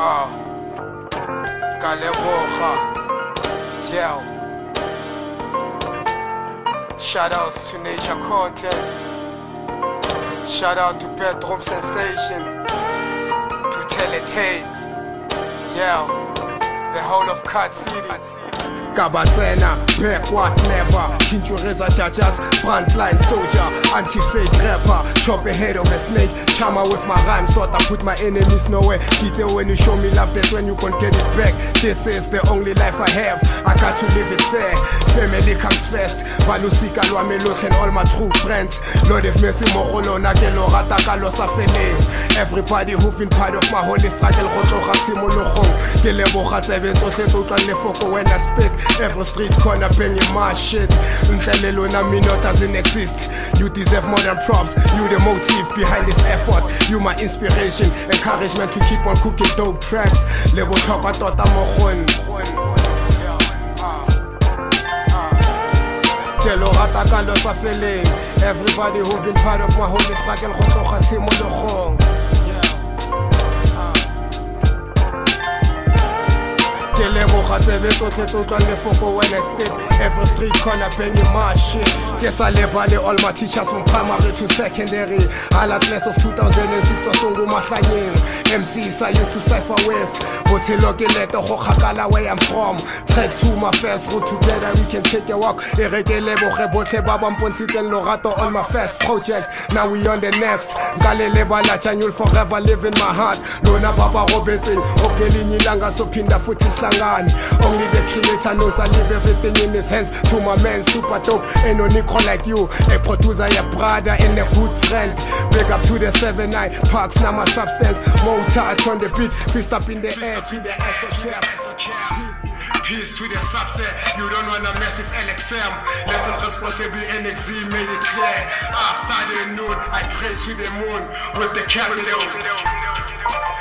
Ah, Kaleboha, yeah. Shout out to Nature Content. Shout out to Bedroom Sensation. To Teletale. Yeah. The whole of Cut City. Kabatsena, backward never Kinchureza chachas, frontline soldier Anti-fake rapper, chop a head of a snake Chama with my rhymes, so I put my enemies nowhere. Detail when you show me love, that's when you can get it back. This is the only life I have, I got to live it fair. Family comes first, balusika lwami luhle and all my true friends. Lord have mercy mo lona ke lo rata ka sa feleng Everybody who've been part of my holy struggle go tloga tshimologong. Ke leboga tsebe tsotlhe tse utlwang lefoko when I speak Every street corner banging my shit Nhlele lona mino doesn't exist You deserve more than props You the motive behind this effort You my inspiration Encouragement to keep on cooking dope tracks Le botlhokwa tota mo go ke lo rata ka lo sa feleng everybody who've been part of my holy struggle go tloga tshimologong ke leboga tsebe tsotlhe tse utlwang lefoko when I spit every street corner my shit. Ke sa lebale all my teachers from primary to secondary ala class of 2006 twasengumahlanyeng MCs I used to cypher with. But leto go kgakala where I'm from. Trek to my first route together we can take a walk. E re ke leboge botlhe ba ba mpontshitseng lorato on my first project. Now we on the next. Nka le lebala tjang you'll forever live in my heart. Lona ba ba robetseng okunelinye ilanga sophinda futhi sihlangane. Only the creator knows I leave everything in his hands. To my man super dope ain't no Nico like you. A producer a brother and a good friend. Big up to the 7-9 parks now my substance. More touch on the beat fist up in the air to the SOCAP Peace to the subset, you don't wanna mess with LXM. Lesson responsible NXZ made it clear. After the noon, I pray to the moon with the capital.